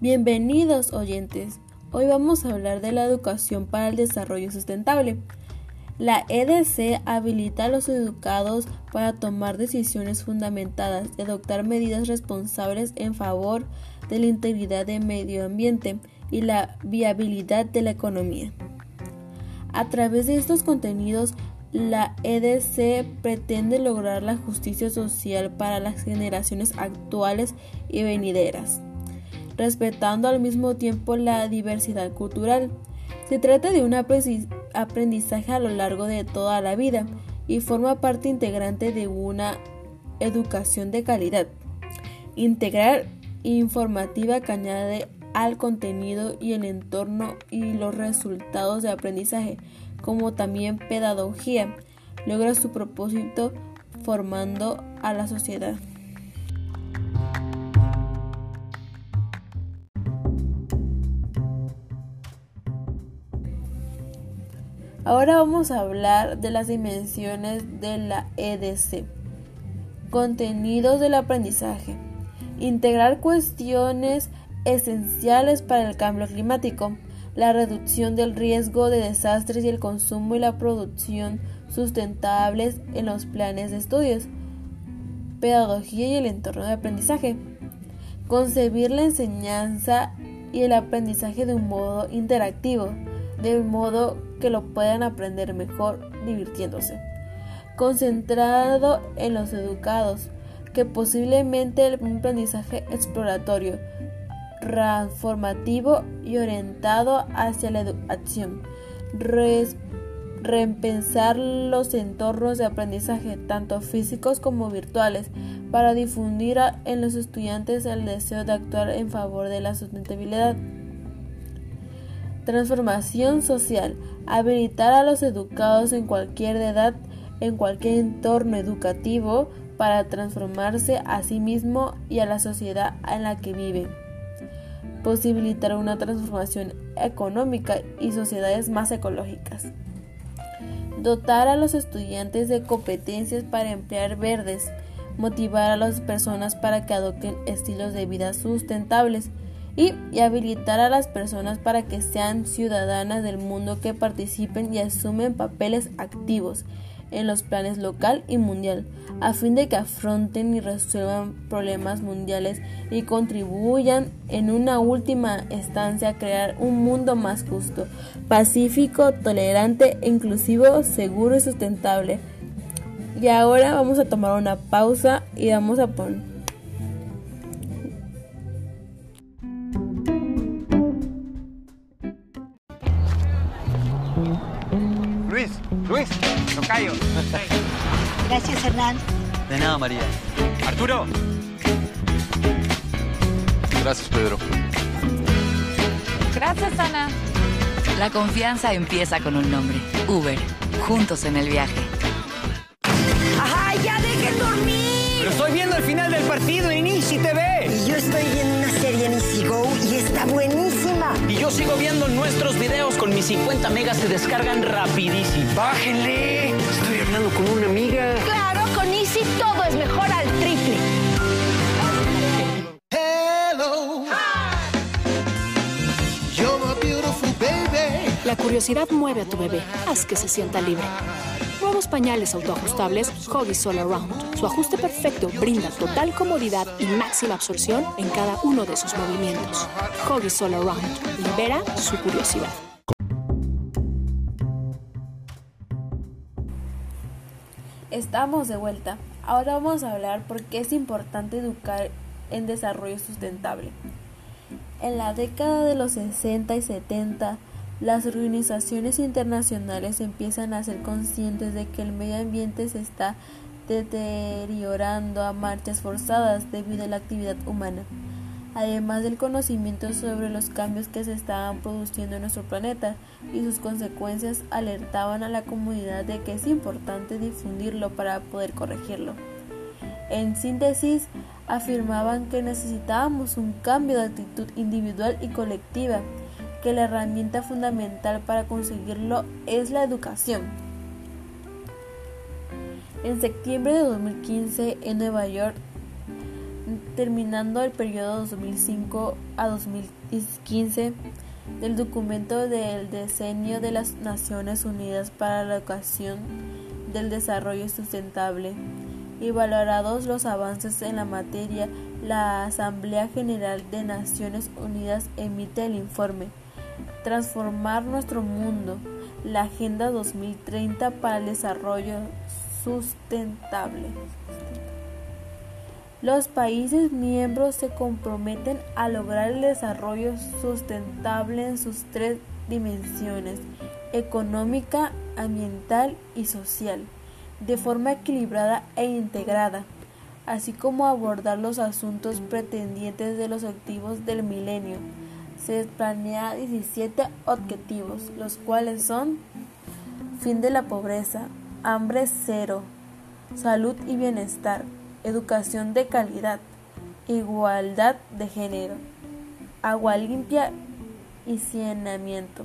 Bienvenidos oyentes. Hoy vamos a hablar de la educación para el desarrollo sustentable. La EDC habilita a los educados para tomar decisiones fundamentadas y adoptar medidas responsables en favor de la integridad del medio ambiente y la viabilidad de la economía. A través de estos contenidos, la EDC pretende lograr la justicia social para las generaciones actuales y venideras respetando al mismo tiempo la diversidad cultural. Se trata de un aprendizaje a lo largo de toda la vida y forma parte integrante de una educación de calidad. Integrar informativa que añade al contenido y el entorno y los resultados de aprendizaje, como también pedagogía, logra su propósito formando a la sociedad. Ahora vamos a hablar de las dimensiones de la EDC. Contenidos del aprendizaje. Integrar cuestiones esenciales para el cambio climático, la reducción del riesgo de desastres y el consumo y la producción sustentables en los planes de estudios. Pedagogía y el entorno de aprendizaje. Concebir la enseñanza y el aprendizaje de un modo interactivo, de modo que lo puedan aprender mejor divirtiéndose. Concentrado en los educados, que posiblemente el aprendizaje exploratorio, transformativo y orientado hacia la educación. reempezar los entornos de aprendizaje, tanto físicos como virtuales, para difundir en los estudiantes el deseo de actuar en favor de la sustentabilidad. Transformación social. Habilitar a los educados en cualquier edad, en cualquier entorno educativo, para transformarse a sí mismo y a la sociedad en la que viven. Posibilitar una transformación económica y sociedades más ecológicas. Dotar a los estudiantes de competencias para emplear verdes. Motivar a las personas para que adopten estilos de vida sustentables y, habilitar a las personas para que sean ciudadanas del mundo que participen y asumen papeles activos en los planes local y mundial, a fin de que afronten y resuelvan problemas mundiales y contribuyan en una última instancia a crear un mundo más justo, pacífico, tolerante, inclusivo, seguro y sustentable. Y ahora vamos a tomar una pausa y vamos a poner Luis, Luis, tocayo. Gracias, Hernán. De nada, María. Arturo. Gracias, Pedro. Gracias, Ana. La confianza empieza con un nombre. Uber. Juntos en el viaje. ¡Ajá, ya dejen dormir! Pero estoy viendo el final del partido en Easy TV. Y yo estoy viendo una serie en Easy Go y está buenísima. Y yo sigo viendo nuestros videos con mis 50 megas se descargan rapidísimo. ¡Bájenle! Estoy hablando con una amiga. Claro, con Easy todo es mejor al triple. Hello. You're my beautiful baby. La curiosidad mueve a tu bebé. Haz que se sienta libre. Nuevos pañales autoajustables Huggies All Around. Su ajuste perfecto brinda total comodidad y máxima absorción en cada uno de sus movimientos. Huggies All Around. Libera su curiosidad. Estamos de vuelta. Ahora vamos a hablar por qué es importante educar en desarrollo sustentable. En la década de los 60 y 70, las organizaciones internacionales empiezan a ser conscientes de que el medio ambiente se está deteriorando a marchas forzadas debido a la actividad humana. Además del conocimiento sobre los cambios que se estaban produciendo en nuestro planeta y sus consecuencias, alertaban a la comunidad de que es importante difundirlo para poder corregirlo. En síntesis, afirmaban que necesitábamos un cambio de actitud individual y colectiva, que la herramienta fundamental para conseguirlo es la educación. En septiembre de 2015, en Nueva York, terminando el periodo 2005 a 2015 del documento del Decenio de las Naciones Unidas para la Educación del Desarrollo Sustentable y valorados los avances en la materia, la Asamblea General de Naciones Unidas emite el informe Transformar nuestro mundo, la Agenda 2030 para el Desarrollo Sustentable. Los países miembros se comprometen a lograr el desarrollo sustentable en sus tres dimensiones, económica, ambiental y social, de forma equilibrada e integrada, así como abordar los asuntos pretendientes de los objetivos del milenio. Se planea 17 objetivos, los cuales son fin de la pobreza, hambre cero, salud y bienestar, educación de calidad, igualdad de género, agua limpia y saneamiento,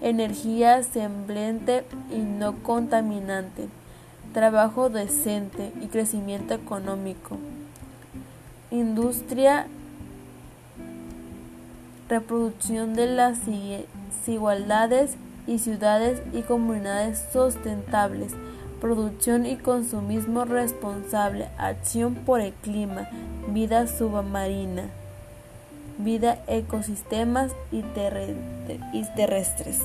energía semblante y no contaminante, trabajo decente y crecimiento económico, industria, reproducción de las desigualdades y ciudades y comunidades sustentables producción y consumismo responsable, acción por el clima, vida submarina, vida ecosistemas y, terrestres.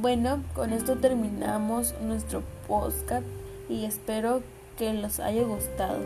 Bueno, con esto terminamos nuestro podcast y espero que los haya gustado.